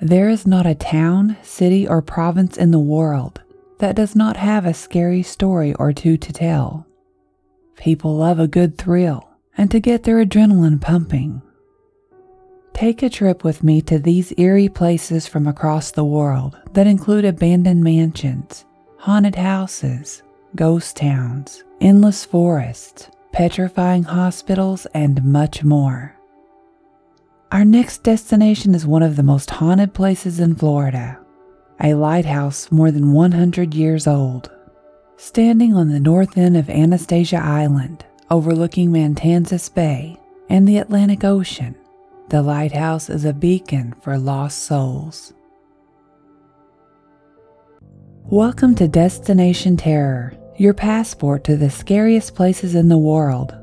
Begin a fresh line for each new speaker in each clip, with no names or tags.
There is not a town, city, or province in the world that does not have a scary story or two to tell. People love a good thrill and to get their adrenaline pumping. Take a trip with me to these eerie places from across the world that include abandoned mansions, haunted houses, ghost towns, endless forests, petrifying hospitals, and much more. Our next destination is one of the most haunted places in Florida, a lighthouse more than 100 years old. Standing on the north end of Anastasia Island, overlooking Matanzas Bay and the Atlantic Ocean, the lighthouse is a beacon for lost souls. Welcome to Destination Terror, your passport to the scariest places in the world.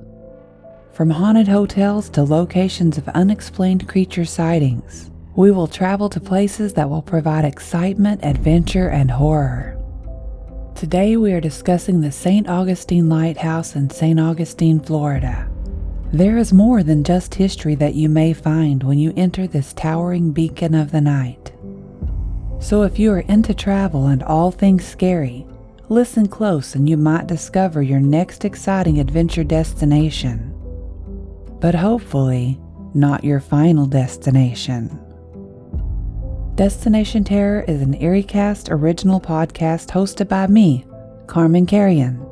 From haunted hotels to locations of unexplained creature sightings, we will travel to places that will provide excitement, adventure, and horror. Today we are discussing the St. Augustine Lighthouse in St. Augustine, Florida. There is more than just history that you may find when you enter this towering beacon of the night. So if you are into travel and all things scary, listen close and you might discover your next exciting adventure destination but hopefully not your final destination. Destination Terror is an EerieCast original podcast hosted by me, Carman Carrion.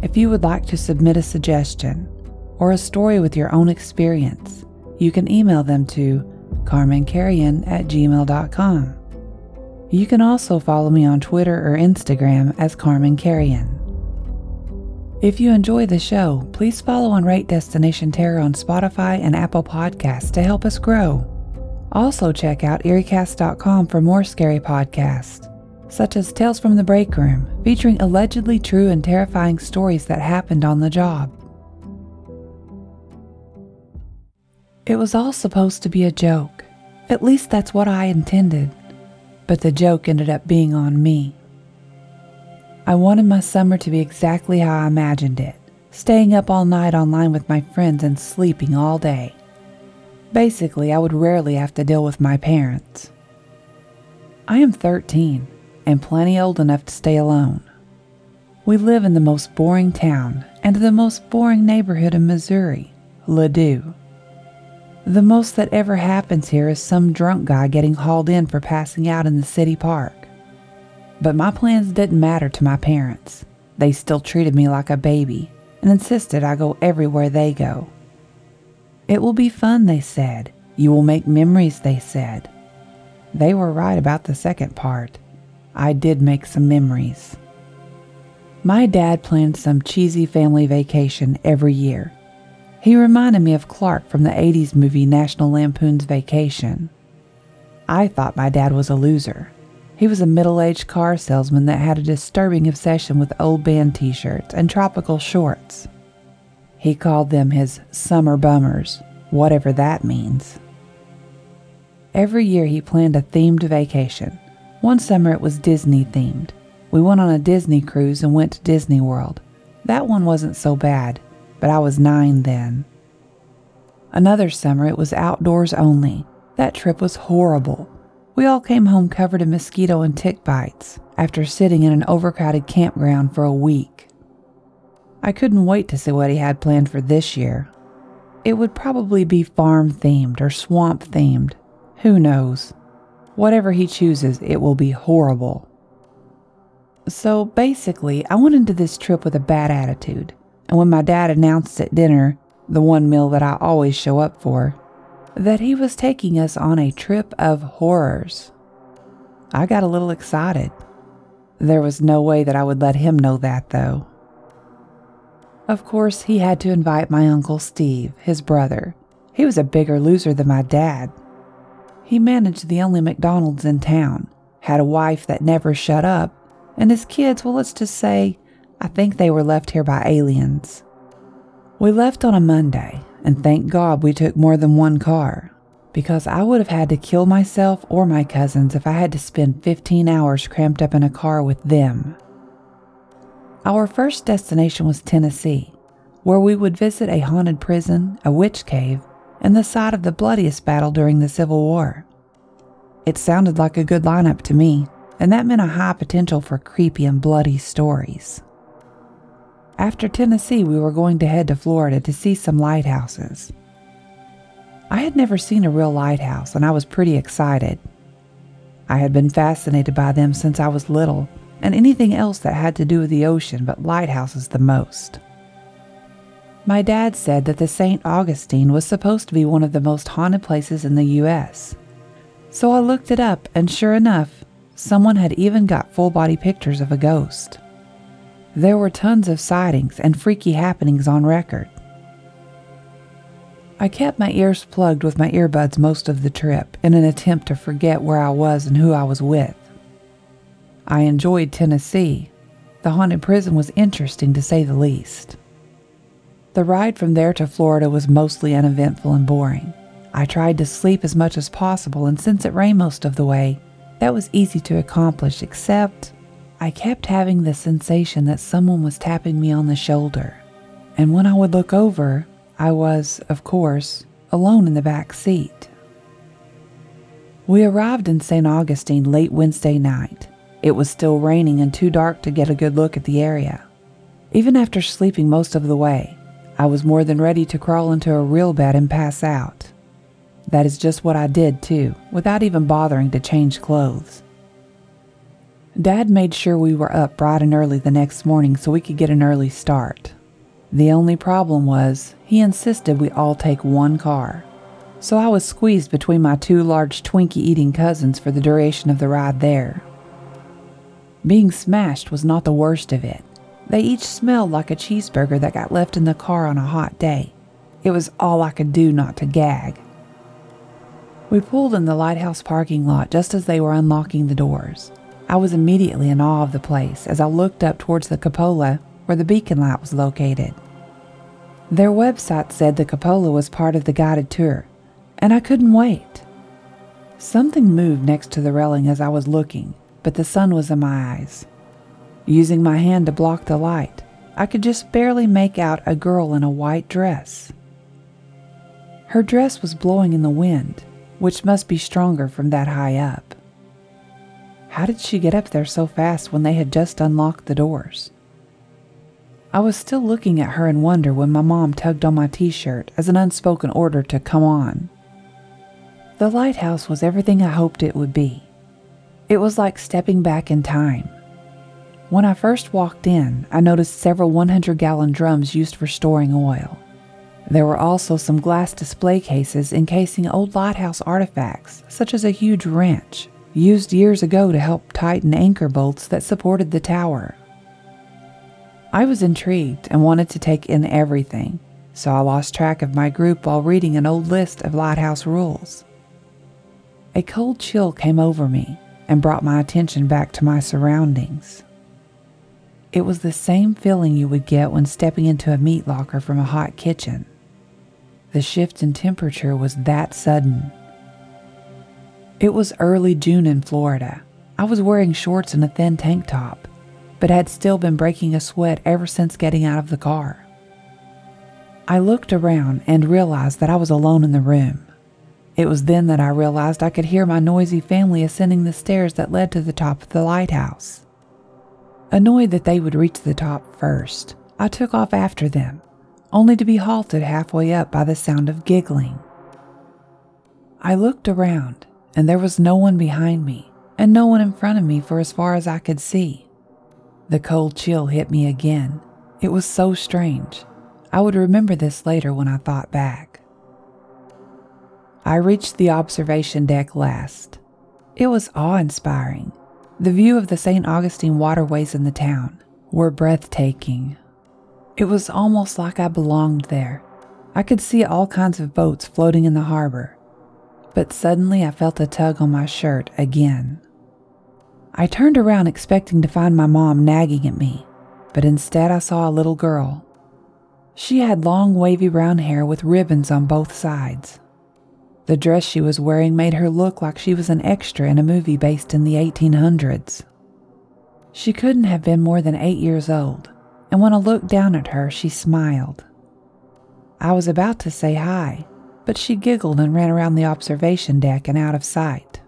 If you would like to submit a suggestion or a story with your own experience, you can email them to carmencarrion at gmail.com. You can also follow me on Twitter or Instagram as Carman Carrion. If you enjoy the show, please follow and rate Destination Terror on Spotify and Apple Podcasts to help us grow. Also, check out EerieCast.com for more scary podcasts, such as Tales from the Break Room, featuring allegedly true and terrifying stories that happened on the job. It was all supposed to be a joke. At least that's what I intended. But the joke ended up being on me. I wanted my summer to be exactly how I imagined it staying up all night online with my friends and sleeping all day. Basically, I would rarely have to deal with my parents. I am 13 and plenty old enough to stay alone. We live in the most boring town and the most boring neighborhood in Missouri, Ladue. The most that ever happens here is some drunk guy getting hauled in for passing out in the city park. But my plans didn't matter to my parents. They still treated me like a baby and insisted I go everywhere they go. It will be fun, they said. You will make memories, they said. They were right about the second part. I did make some memories. My dad planned some cheesy family vacation every year. He reminded me of Clark from the 80s movie National Lampoon's Vacation. I thought my dad was a loser. He was a middle aged car salesman that had a disturbing obsession with old band t shirts and tropical shorts. He called them his summer bummers, whatever that means. Every year he planned a themed vacation. One summer it was Disney themed. We went on a Disney cruise and went to Disney World. That one wasn't so bad, but I was nine then. Another summer it was outdoors only. That trip was horrible. We all came home covered in mosquito and tick bites after sitting in an overcrowded campground for a week. I couldn't wait to see what he had planned for this year. It would probably be farm themed or swamp themed. Who knows? Whatever he chooses, it will be horrible. So basically, I went into this trip with a bad attitude, and when my dad announced at dinner, the one meal that I always show up for, that he was taking us on a trip of horrors. I got a little excited. There was no way that I would let him know that, though. Of course, he had to invite my Uncle Steve, his brother, He was a bigger loser than my dad. He managed the only McDonald's in town, had a wife that never shut up, and his kids, well, let's just say, I think they were left here by aliens. We left on a Monday, and thank God we took more than one car, because I would have had to kill myself or my cousins if I had to spend 15 hours cramped up in a car with them. Our first destination was Tennessee, where we would visit a haunted prison, a witch cave, and the site of the bloodiest battle during the Civil War. It sounded like a good lineup to me, and that meant a high potential for creepy and bloody stories. After Tennessee, we were going to head to Florida to see some lighthouses. I had never seen a real lighthouse, and I was pretty excited. I had been fascinated by them since I was little, and anything else that had to do with the ocean, but lighthouses the most. My dad said that the St. Augustine was supposed to be one of the most haunted places in the U.S. So I looked it up, and sure enough, someone had even got full body pictures of a ghost. There were tons of sightings and freaky happenings on record. I kept my ears plugged with my earbuds most of the trip in an attempt to forget where I was and who I was with. I enjoyed Tennessee. The haunted prison was interesting to say the least. The ride from there to Florida was mostly uneventful and boring. I tried to sleep as much as possible, and since it rained most of the way, that was easy to accomplish, except I kept having the sensation that someone was tapping me on the shoulder. And when I would look over, I was, of course, alone in the back seat. We arrived in St. Augustine late Wednesday night. It was still raining and too dark to get a good look at the area. Even after sleeping most of the way, I was more than ready to crawl into a real bed and pass out. That is just what I did, too, without even bothering to change clothes. Dad made sure we were up bright and early the next morning so we could get an early start. The only problem was, he insisted we all take one car. So I was squeezed between my two large Twinkie eating cousins for the duration of the ride there. Being smashed was not the worst of it. They each smelled like a cheeseburger that got left in the car on a hot day. It was all I could do not to gag. We pulled in the lighthouse parking lot just as they were unlocking the doors. I was immediately in awe of the place as I looked up towards the cupola where the beacon light was located. Their website said the cupola was part of the guided tour, and I couldn't wait. Something moved next to the railing as I was looking, but the sun was in my eyes. Using my hand to block the light, I could just barely make out a girl in a white dress. Her dress was blowing in the wind, which must be stronger from that high up. How did she get up there so fast when they had just unlocked the doors? I was still looking at her in wonder when my mom tugged on my t shirt as an unspoken order to come on. The lighthouse was everything I hoped it would be. It was like stepping back in time. When I first walked in, I noticed several 100 gallon drums used for storing oil. There were also some glass display cases encasing old lighthouse artifacts, such as a huge wrench, used years ago to help tighten anchor bolts that supported the tower. I was intrigued and wanted to take in everything, so I lost track of my group while reading an old list of lighthouse rules. A cold chill came over me and brought my attention back to my surroundings. It was the same feeling you would get when stepping into a meat locker from a hot kitchen. The shift in temperature was that sudden it was early June in Florida. I was wearing shorts and a thin tank top, but had still been breaking a sweat ever since getting out of the car. I looked around and realized that I was alone in the room. It was then that I realized I could hear my noisy family ascending the stairs that led to the top of the lighthouse. Annoyed that they would reach the top first, I took off after them, only to be halted halfway up by the sound of giggling. I looked around and there was no one behind me, and no one in front of me for as far as I could see. The cold chill hit me again. It was so strange. I would remember this later when I thought back. I reached the observation deck last. It was awe inspiring. The view of the St. Augustine waterways in the town were breathtaking. It was almost like I belonged there, I could see all kinds of boats floating in the harbor, but suddenly I felt a tug on my shirt again. I turned around expecting to find my mom nagging at me, but instead I saw a little girl. She had long wavy brown hair with ribbons on both sides. The dress she was wearing made her look like she was an extra in a movie based in the 1800s. She couldn't have been more than eight years old, and when I looked down at her, she smiled. I was about to say hi, but she giggled and ran around the observation deck and out of sight.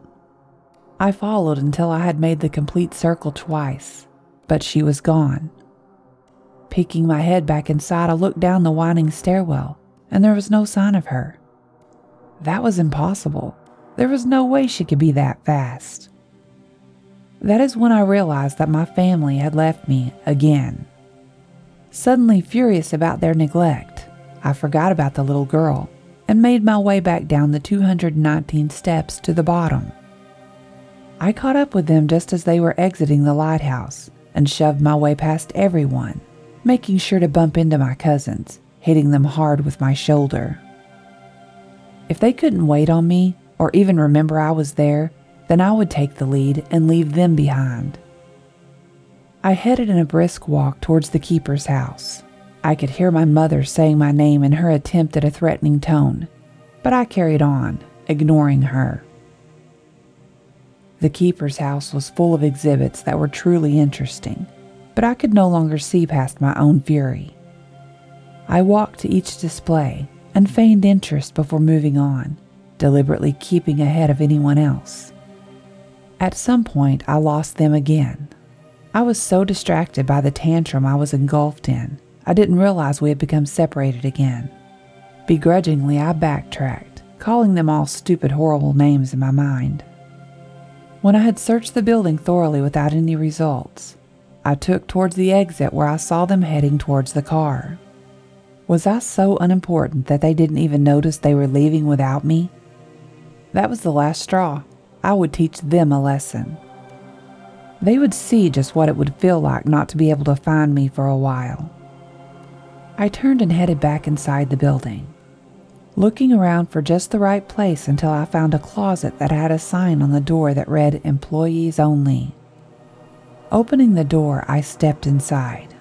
I followed until I had made the complete circle twice, but she was gone. Peeking my head back inside, I looked down the winding stairwell, and there was no sign of her. That was impossible. There was no way she could be that fast. That is when I realized that my family had left me again. Suddenly furious about their neglect, I forgot about the little girl and made my way back down the 219 steps to the bottom. I caught up with them just as they were exiting the lighthouse and shoved my way past everyone, making sure to bump into my cousins, hitting them hard with my shoulder. If they couldn't wait on me or even remember I was there, then I would take the lead and leave them behind. I headed in a brisk walk towards the keeper's house. I could hear my mother saying my name in her attempt at a threatening tone, but I carried on, ignoring her. The keeper's house was full of exhibits that were truly interesting, but I could no longer see past my own fury. I walked to each display and feigned interest before moving on, deliberately keeping ahead of anyone else. At some point, I lost them again. I was so distracted by the tantrum I was engulfed in I didn't realize we had become separated again. Begrudgingly, I backtracked, calling them all stupid, horrible names in my mind. When I had searched the building thoroughly without any results, I took towards the exit where I saw them heading towards the car. Was I so unimportant that they didn't even notice they were leaving without me? That was the last straw. I would teach them a lesson. They would see just what it would feel like not to be able to find me for a while. I turned and headed back inside the building, looking around for just the right place until I found a closet that had a sign on the door that read Employees Only. Opening the door, I stepped inside.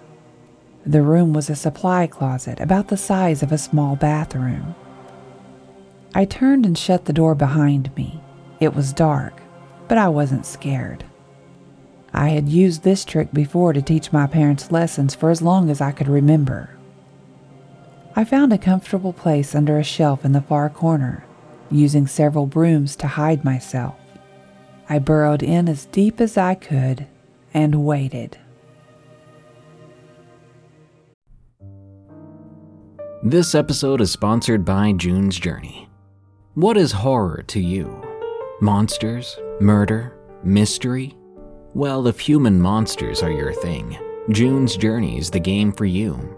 The room was a supply closet about the size of a small bathroom. I turned and shut the door behind me. It was dark, but I wasn't scared. I had used this trick before to teach my parents lessons for as long as I could remember. I found a comfortable place under a shelf in the far corner, using several brooms to hide myself. I burrowed in as deep as I could and waited.
This episode is sponsored by June's Journey. What is horror to you? Monsters? Murder? Mystery? Well, if human monsters are your thing, June's Journey is the game for you,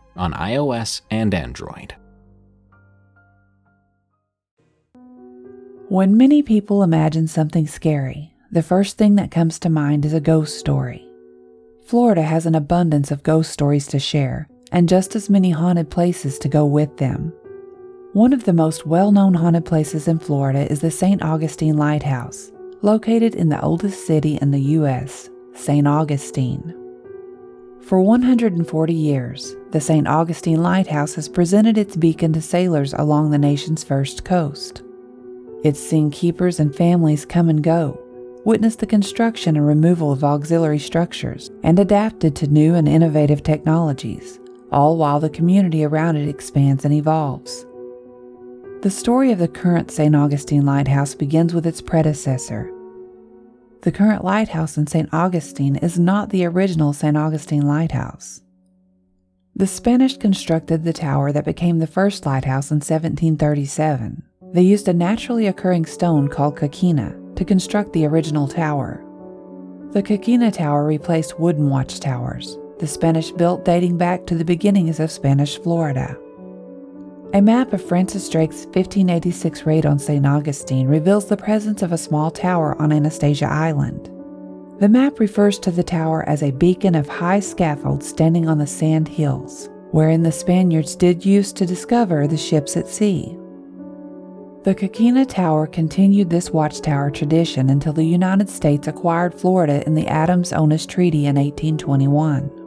on iOS and Android.
When many people imagine something scary, the first thing that comes to mind is a ghost story. Florida has an abundance of ghost stories to share, and just as many haunted places to go with them. One of the most well known haunted places in Florida is the St. Augustine Lighthouse, located in the oldest city in the U.S., St. Augustine. For 140 years, the St. Augustine Lighthouse has presented its beacon to sailors along the nation's first coast. It's seen keepers and families come and go, witnessed the construction and removal of auxiliary structures, and adapted to new and innovative technologies, all while the community around it expands and evolves. The story of the current St. Augustine Lighthouse begins with its predecessor. The current lighthouse in St. Augustine is not the original St. Augustine Lighthouse. The Spanish constructed the tower that became the first lighthouse in 1737. They used a naturally occurring stone called coquina to construct the original tower. The coquina tower replaced wooden watchtowers, the Spanish built dating back to the beginnings of Spanish Florida. A map of Francis Drake's 1586 raid on St. Augustine reveals the presence of a small tower on Anastasia Island. The map refers to the tower as a beacon of high scaffolds standing on the sand hills, wherein the Spaniards did use to discover the ships at sea. The Coquina Tower continued this watchtower tradition until the United States acquired Florida in the Adams-Onis Treaty in 1821.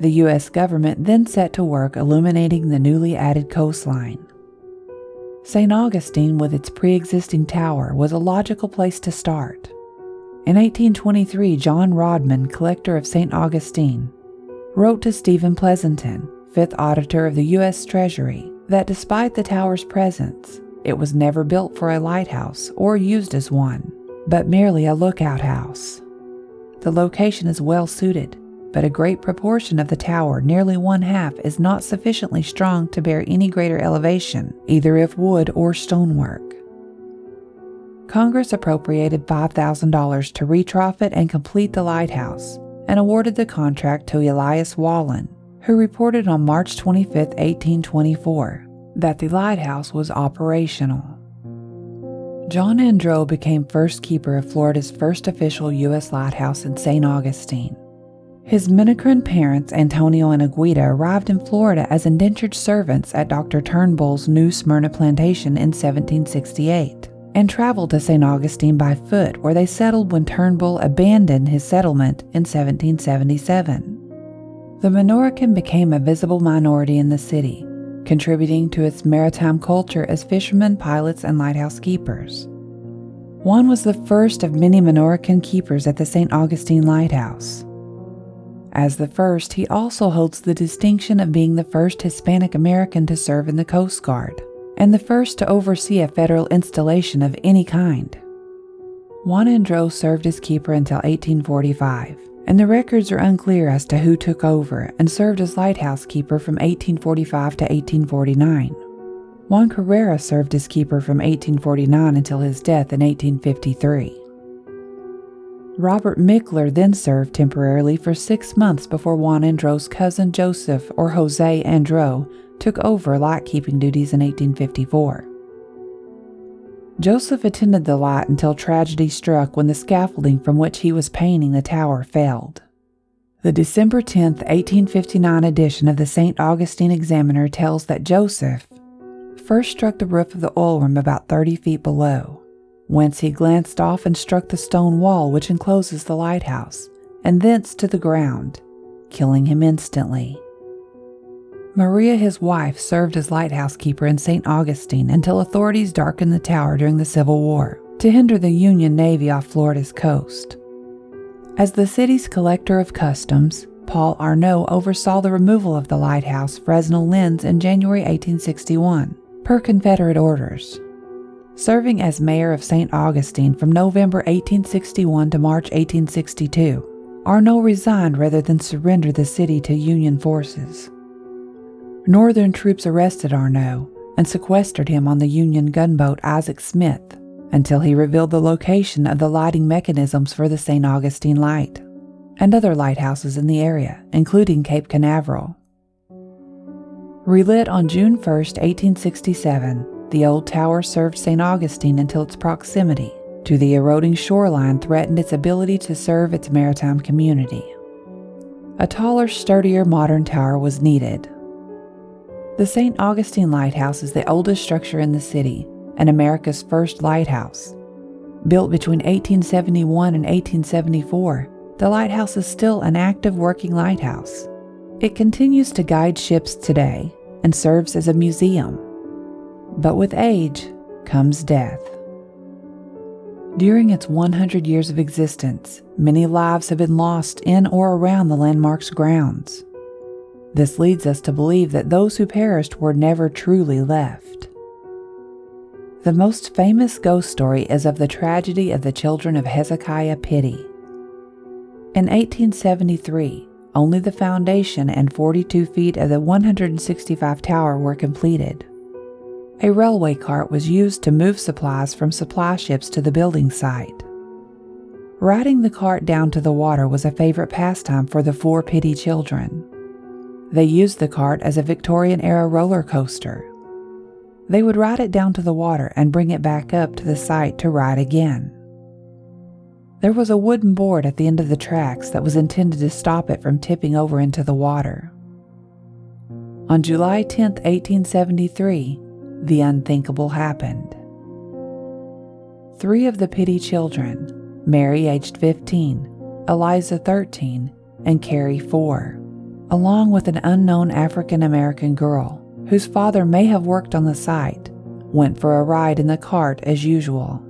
The U.S. government then set to work illuminating the newly added coastline. St. Augustine, with its pre existing tower, was a logical place to start. In 1823, John Rodman, collector of St. Augustine, wrote to Stephen Pleasanton, fifth auditor of the U.S. Treasury, that despite the tower's presence, it was never built for a lighthouse or used as one, but merely a lookout house. The location is well suited, but a great proportion of the tower, nearly one half, is not sufficiently strong to bear any greater elevation, either of wood or stonework. Congress appropriated $5,000 to retrofit and complete the lighthouse and awarded the contract to Elias Wallen, who reported on March 25, 1824, that the lighthouse was operational. John Andreu became first keeper of Florida's first official U.S. lighthouse in St. Augustine. His Minorcan parents, Antonio and Aguida, arrived in Florida as indentured servants at Dr. Turnbull's New Smyrna plantation in 1768 and traveled to St. Augustine by foot, where they settled when Turnbull abandoned his settlement in 1777. The Minorcan became a visible minority in the city, contributing to its maritime culture as fishermen, pilots, and lighthouse keepers. Juan was the first of many Minorcan keepers at the St. Augustine Lighthouse. As the first, he also holds the distinction of being the first Hispanic American to serve in the Coast Guard and the first to oversee a federal installation of any kind. Juan Andreu served as keeper until 1845 and the records are unclear as to who took over and served as lighthouse keeper from 1845 to 1849. Juan Carrera served as keeper from 1849 until his death in 1853. Robert Mickler then served temporarily for six months before Juan Andreu's cousin Joseph, or Jose Andreu, took over lightkeeping duties in 1854. Joseph attended the light until tragedy struck when the scaffolding from which he was painting the tower failed. The December 10, 1859 edition of the St. Augustine Examiner tells that Joseph first struck the roof of the oil room about 30 feet below, whence he glanced off and struck the stone wall which encloses the lighthouse, and thence to the ground, killing him instantly. Maria, his wife, served as lighthouse keeper in St. Augustine until authorities darkened the tower during the Civil War to hinder the Union Navy off Florida's coast. As the city's collector of customs, Paul Arnau oversaw the removal of the lighthouse Fresnel Lens in January 1861, per Confederate orders. Serving as mayor of St. Augustine from November 1861 to March 1862, Arnau resigned rather than surrender the city to Union forces. Northern troops arrested Arnau and sequestered him on the Union gunboat Isaac Smith until he revealed the location of the lighting mechanisms for the St. Augustine Light and other lighthouses in the area, including Cape Canaveral. Relit on June 1, 1867, the old tower served St. Augustine until its proximity to the eroding shoreline threatened its ability to serve its maritime community. A taller, sturdier modern tower was needed, the St. Augustine Lighthouse is the oldest structure in the city and America's first lighthouse. Built between 1871 and 1874, the lighthouse is still an active working lighthouse It continues to guide ships today and serves as a museum. But with age comes death. During its 100 years of existence, many lives have been lost in or around the landmark's grounds. This leads us to believe that those who perished were never truly left. The most famous ghost story is of the tragedy of the children of Hezekiah Pittee. In 1873, only the foundation and 42 feet of the 165 tower were completed. A railway cart was used to move supplies from supply ships to the building site. Riding the cart down to the water was a favorite pastime for the four Pittee children. They used the cart as a Victorian era roller coaster. They would ride it down to the water and bring it back up to the site to ride again. There was a wooden board at the end of the tracks that was intended to stop it from tipping over into the water. On July 10, 1873, the unthinkable happened. Three of the Pittee children, Mary, aged 15, Eliza, 13, and Carrie, 4, along with an unknown African American girl whose father may have worked on the site, went for a ride in the cart as usual.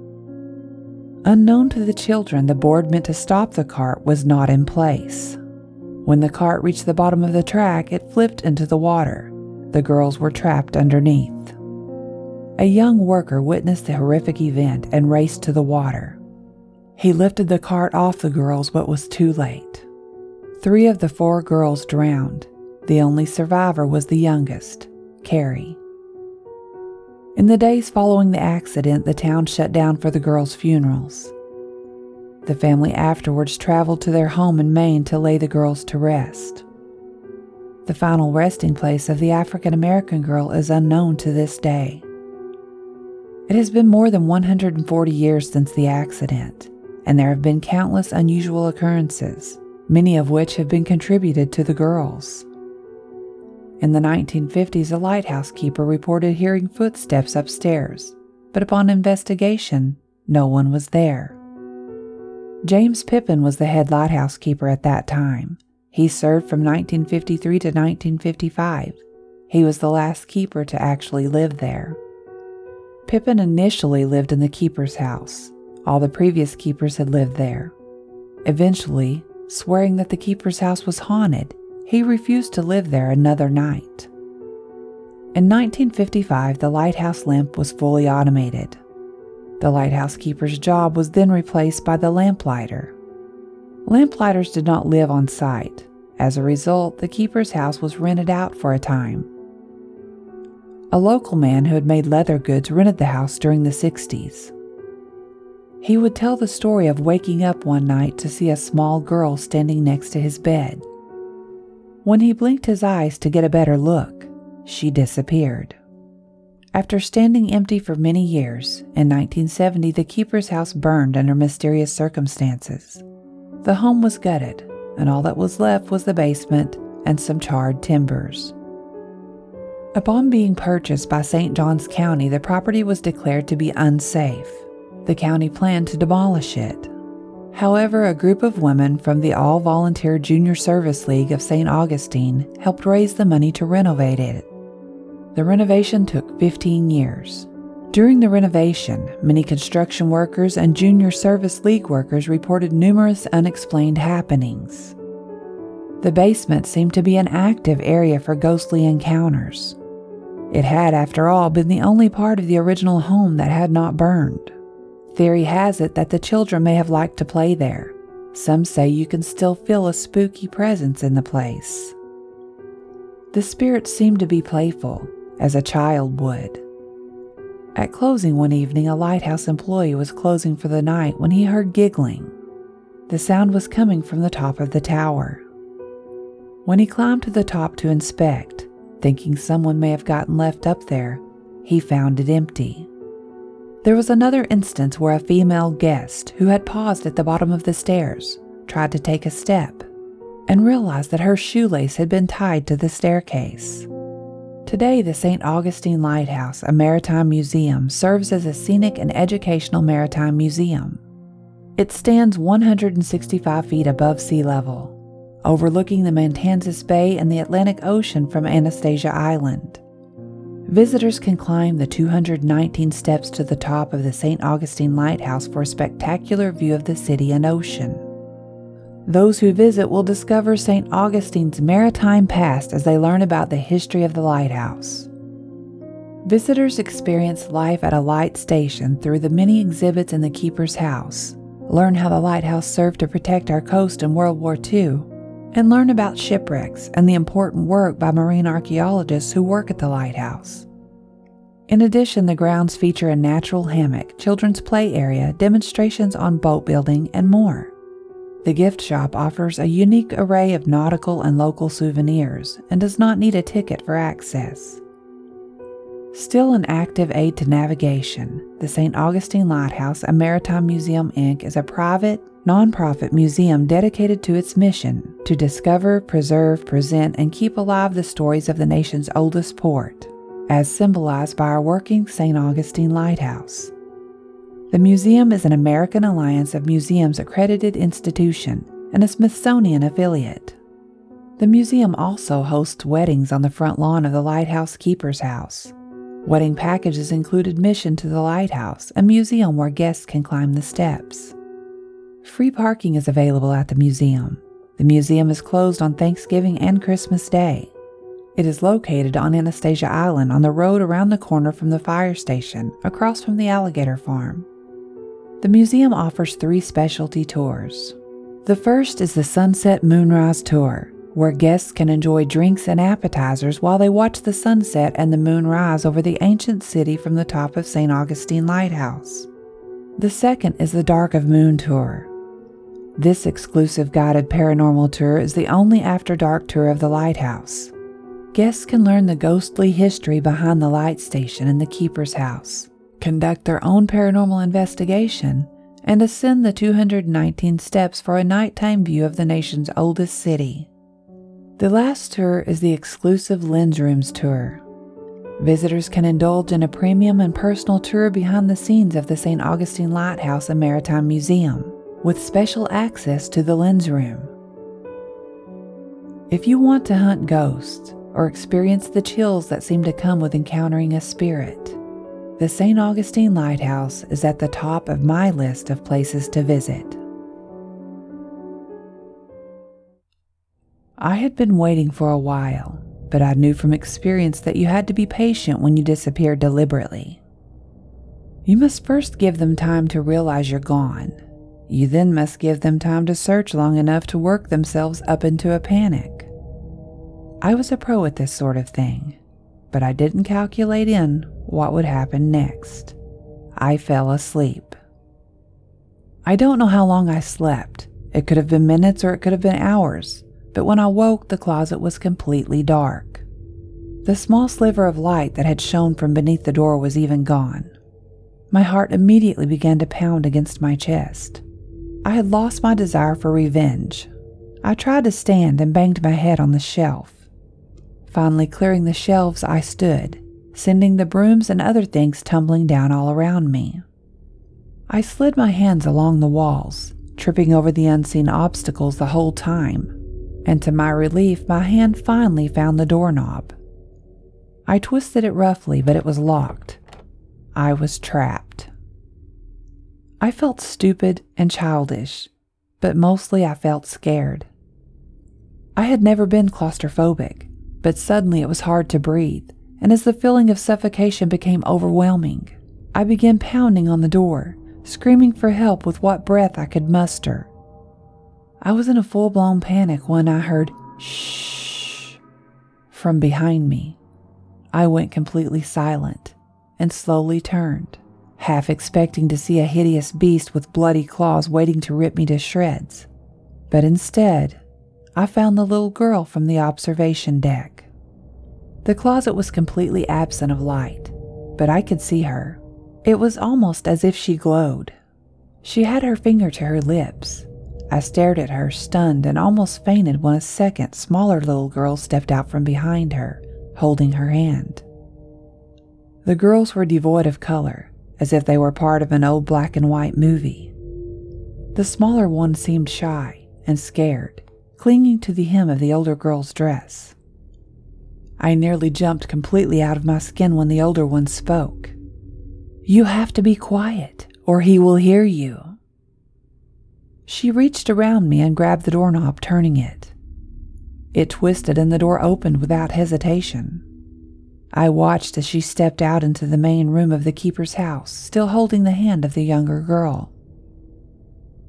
Unknown to the children, the board meant to stop the cart was not in place. When the cart reached the bottom of the track, it flipped into the water. The girls were trapped underneath. A young worker witnessed the horrific event and raced to the water. He lifted the cart off the girls but was too late. Three of the four girls drowned. The only survivor was the youngest, Carrie. In the days following the accident, the town shut down for the girls' funerals. The family afterwards traveled to their home in Maine to lay the girls to rest. The final resting place of the African American girl is unknown to this day. It has been more than 140 years since the accident, and there have been countless unusual occurrences, many of which have been contributed to the girls. In the 1950s, a lighthouse keeper reported hearing footsteps upstairs, but upon investigation, no one was there. James Pippin was the head lighthouse keeper at that time. He served from 1953 to 1955. He was the last keeper to actually live there. Pippin initially lived in the keeper's house. All the previous keepers had lived there. Eventually, swearing that the keeper's house was haunted, he refused to live there another night. In 1955, the lighthouse lamp was fully automated. The lighthouse keeper's job was then replaced by the lamplighter. Lamplighters did not live on site. As a result, the keeper's house was rented out for a time. A local man who had made leather goods rented the house during the 60s. He would tell the story of waking up one night to see a small girl standing next to his bed. When he blinked his eyes to get a better look, she disappeared. After standing empty for many years, in 1970 the keeper's house burned under mysterious circumstances. The home was gutted, and all that was left was the basement and some charred timbers. Upon being purchased by St. Johns County, the property was declared to be unsafe. The county planned to demolish it. However, a group of women from the All Volunteer Junior Service League of St. Augustine helped raise the money to renovate it. The renovation took 15 years. During the renovation, many construction workers and Junior Service League workers reported numerous unexplained happenings. The basement seemed to be an active area for ghostly encounters. It had, after all, been the only part of the original home that had not burned. Theory has it that the children may have liked to play there. Some say you can still feel a spooky presence in the place. The spirits seemed to be playful, as a child would. At closing one evening, a lighthouse employee was closing for the night when he heard giggling. The sound was coming from the top of the tower. When he climbed to the top to inspect, Thinking someone may have gotten left up there, he found it empty. There was another instance where a female guest who had paused at the bottom of the stairs tried to take a step and realized that her shoelace had been tied to the staircase. Today, the St. Augustine Lighthouse, a maritime museum, serves as a scenic and educational maritime museum. It stands 165 feet above sea level overlooking the Matanzas Bay and the Atlantic Ocean from Anastasia Island. Visitors can climb the 219 steps to the top of the St. Augustine Lighthouse for a spectacular view of the city and ocean. Those who visit will discover St. Augustine's maritime past as they learn about the history of the lighthouse. Visitors experience life at a light station through the many exhibits in the keeper's house, learn how the lighthouse served to protect our coast in World War II, and learn about shipwrecks and the important work by marine archaeologists who work at the lighthouse. In addition, the grounds feature a natural hammock, children's play area, demonstrations on boat building, and more. The gift shop offers a unique array of nautical and local souvenirs and does not need a ticket for access. Still an active aid to navigation, the St. Augustine Lighthouse and Maritime Museum Inc. is a private, nonprofit museum dedicated to its mission to discover, preserve, present, and keep alive the stories of the nation's oldest port, as symbolized by our working St. Augustine Lighthouse. The museum is an American Alliance of Museums accredited institution and a Smithsonian affiliate. The museum also hosts weddings on the front lawn of the Lighthouse Keeper's House. Wedding packages include admission to the lighthouse, a museum where guests can climb the steps. Free parking is available at the museum. The museum is closed on Thanksgiving and Christmas Day. It is located on Anastasia Island on the road around the corner from the fire station, across from the alligator farm. The museum offers three specialty tours. The first is the Sunset Moonrise Tour, where guests can enjoy drinks and appetizers while they watch the sunset and the moon rise over the ancient city from the top of St. Augustine Lighthouse. The second is the Dark of Moon Tour, this exclusive guided paranormal tour is the only after dark tour of the lighthouse. Guests can learn the ghostly history behind the light station and the keeper's house, conduct their own paranormal investigation, and ascend the 219 steps for a nighttime view of the nation's oldest city. The last tour is the exclusive Lens Rooms tour. Visitors can indulge in a premium and personal tour behind the scenes of the St. Augustine Lighthouse and Maritime Museum with special access to the lens room. If you want to hunt ghosts or experience the chills that seem to come with encountering a spirit, the St. Augustine Lighthouse is at the top of my list of places to visit. I had been waiting for a while, but I knew from experience that you had to be patient when you disappear deliberately. You must first give them time to realize you're gone you then must give them time to search long enough to work themselves up into a panic. I was a pro at this sort of thing, but I didn't calculate in what would happen next. I fell asleep. I don't know how long I slept. It could have been minutes or it could have been hours, but when I woke, the closet was completely dark. The small sliver of light that had shone from beneath the door was even gone. My heart immediately began to pound against my chest. I had lost my desire for revenge. I tried to stand and banged my head on the shelf. Finally, clearing the shelves, I stood, sending the brooms and other things tumbling down all around me. I slid my hands along the walls, tripping over the unseen obstacles the whole time, and to my relief, my hand finally found the doorknob. I twisted it roughly, but it was locked. I was trapped. I felt stupid and childish, but mostly I felt scared. I had never been claustrophobic, but suddenly it was hard to breathe, and as the feeling of suffocation became overwhelming, I began pounding on the door, screaming for help with what breath I could muster. I was in a full blown panic when I heard shh from behind me. I went completely silent and slowly turned half expecting to see a hideous beast with bloody claws waiting to rip me to shreds. But instead, I found the little girl from the observation deck. The closet was completely absent of light, but I could see her. It was almost as if she glowed. She had her finger to her lips. I stared at her, stunned, and almost fainted when a second, smaller little girl stepped out from behind her, holding her hand. The girls were devoid of color, as if they were part of an old black and white movie. The smaller one seemed shy and scared, clinging to the hem of the older girl's dress. I nearly jumped completely out of my skin when the older one spoke. You have to be quiet, or he will hear you. She reached around me and grabbed the doorknob, turning it. It twisted and the door opened without hesitation. I watched as she stepped out into the main room of the keeper's house, still holding the hand of the younger girl.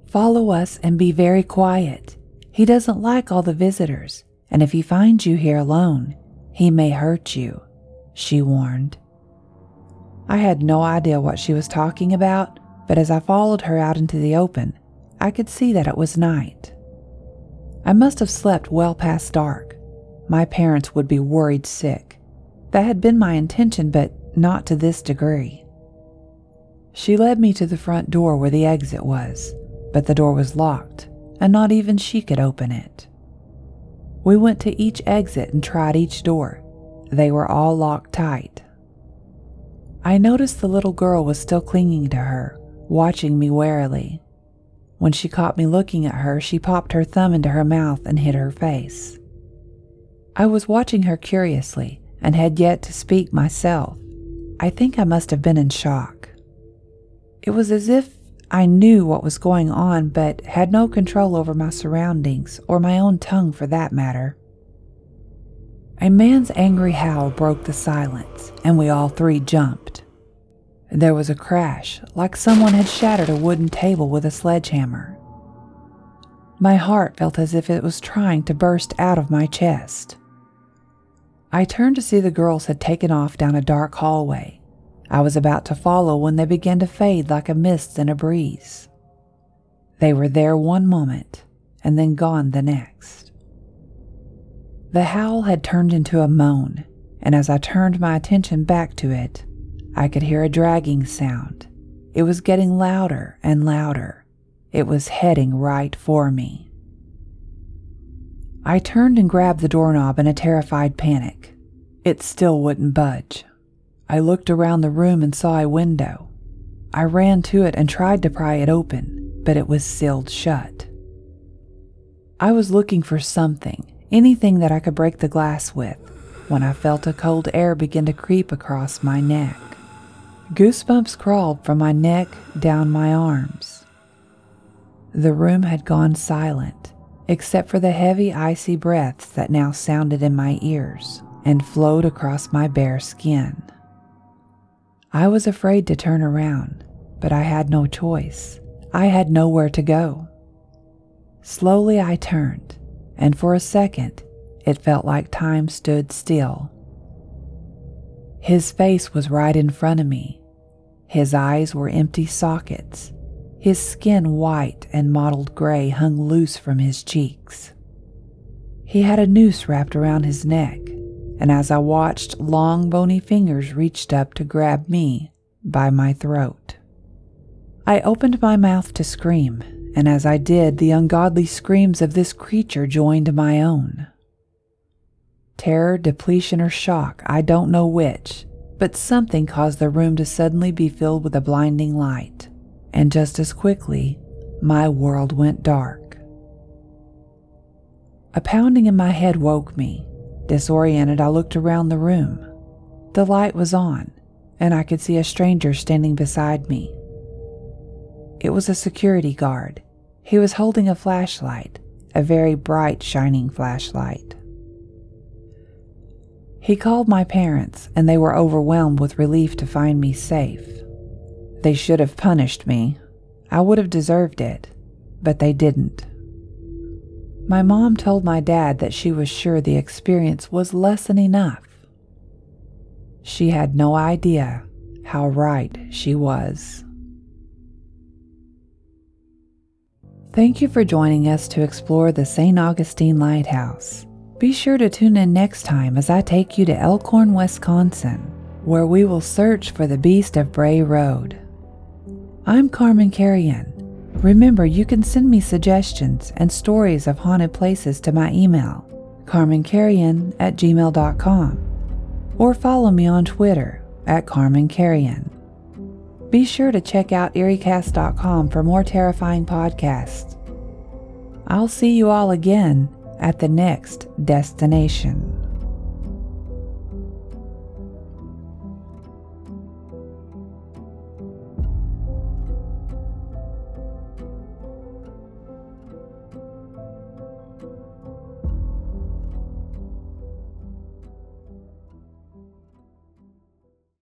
Follow us and be very quiet. He doesn't like all the visitors, and if he finds you here alone, he may hurt you, she warned. I had no idea what she was talking about, but as I followed her out into the open, I could see that it was night. I must have slept well past dark. My parents would be worried sick. That had been my intention, but not to this degree. She led me to the front door where the exit was, but the door was locked, and not even she could open it. We went to each exit and tried each door. They were all locked tight. I noticed the little girl was still clinging to her, watching me warily. When she caught me looking at her, she popped her thumb into her mouth and hid her face. I was watching her curiously and had yet to speak myself. I think I must have been in shock. It was as if I knew what was going on but had no control over my surroundings or my own tongue for that matter. A man's angry howl broke the silence, and we all three jumped. There was a crash, like someone had shattered a wooden table with a sledgehammer. My heart felt as if it was trying to burst out of my chest. I turned to see the girls had taken off down a dark hallway. I was about to follow when they began to fade like a mist in a breeze. They were there one moment and then gone the next. The howl had turned into a moan, and as I turned my attention back to it, I could hear a dragging sound. It was getting louder and louder. It was heading right for me. I turned and grabbed the doorknob in a terrified panic. It still wouldn't budge. I looked around the room and saw a window. I ran to it and tried to pry it open, but it was sealed shut. I was looking for something, anything that I could break the glass with, when I felt a cold air begin to creep across my neck. Goosebumps crawled from my neck down my arms. The room had gone silent, except for the heavy, icy breaths that now sounded in my ears and flowed across my bare skin. I was afraid to turn around, but I had no choice. I had nowhere to go. Slowly I turned, and for a second it felt like time stood still. His face was right in front of me. His eyes were empty sockets. His skin, white and mottled gray, hung loose from his cheeks. He had a noose wrapped around his neck, and as I watched, long bony fingers reached up to grab me by my throat. I opened my mouth to scream, and as I did, the ungodly screams of this creature joined my own. Terror, depletion, or shock, I don't know which, but something caused the room to suddenly be filled with a blinding light, and just as quickly, my world went dark. A pounding in my head woke me. Disoriented, I looked around the room. The light was on, and I could see a stranger standing beside me. It was a security guard. He was holding a flashlight, a very bright, shining flashlight. He called my parents, and they were overwhelmed with relief to find me safe. They should have punished me. I would have deserved it, but they didn't. My mom told my dad that she was sure the experience was lesson enough. She had no idea how right she was. Thank you for joining us to explore the St. Augustine Lighthouse. Be sure to tune in next time as I take you to Elkhorn, Wisconsin, where we will search for the beast of Bray Road. I'm Carman Carrion. Remember, you can send me suggestions and stories of haunted places to my email, carmancarrion at gmail.com, or follow me on Twitter at Carman Carrion. Be sure to check out eeriecast.com for more terrifying podcasts. I'll see you all again at the next destination.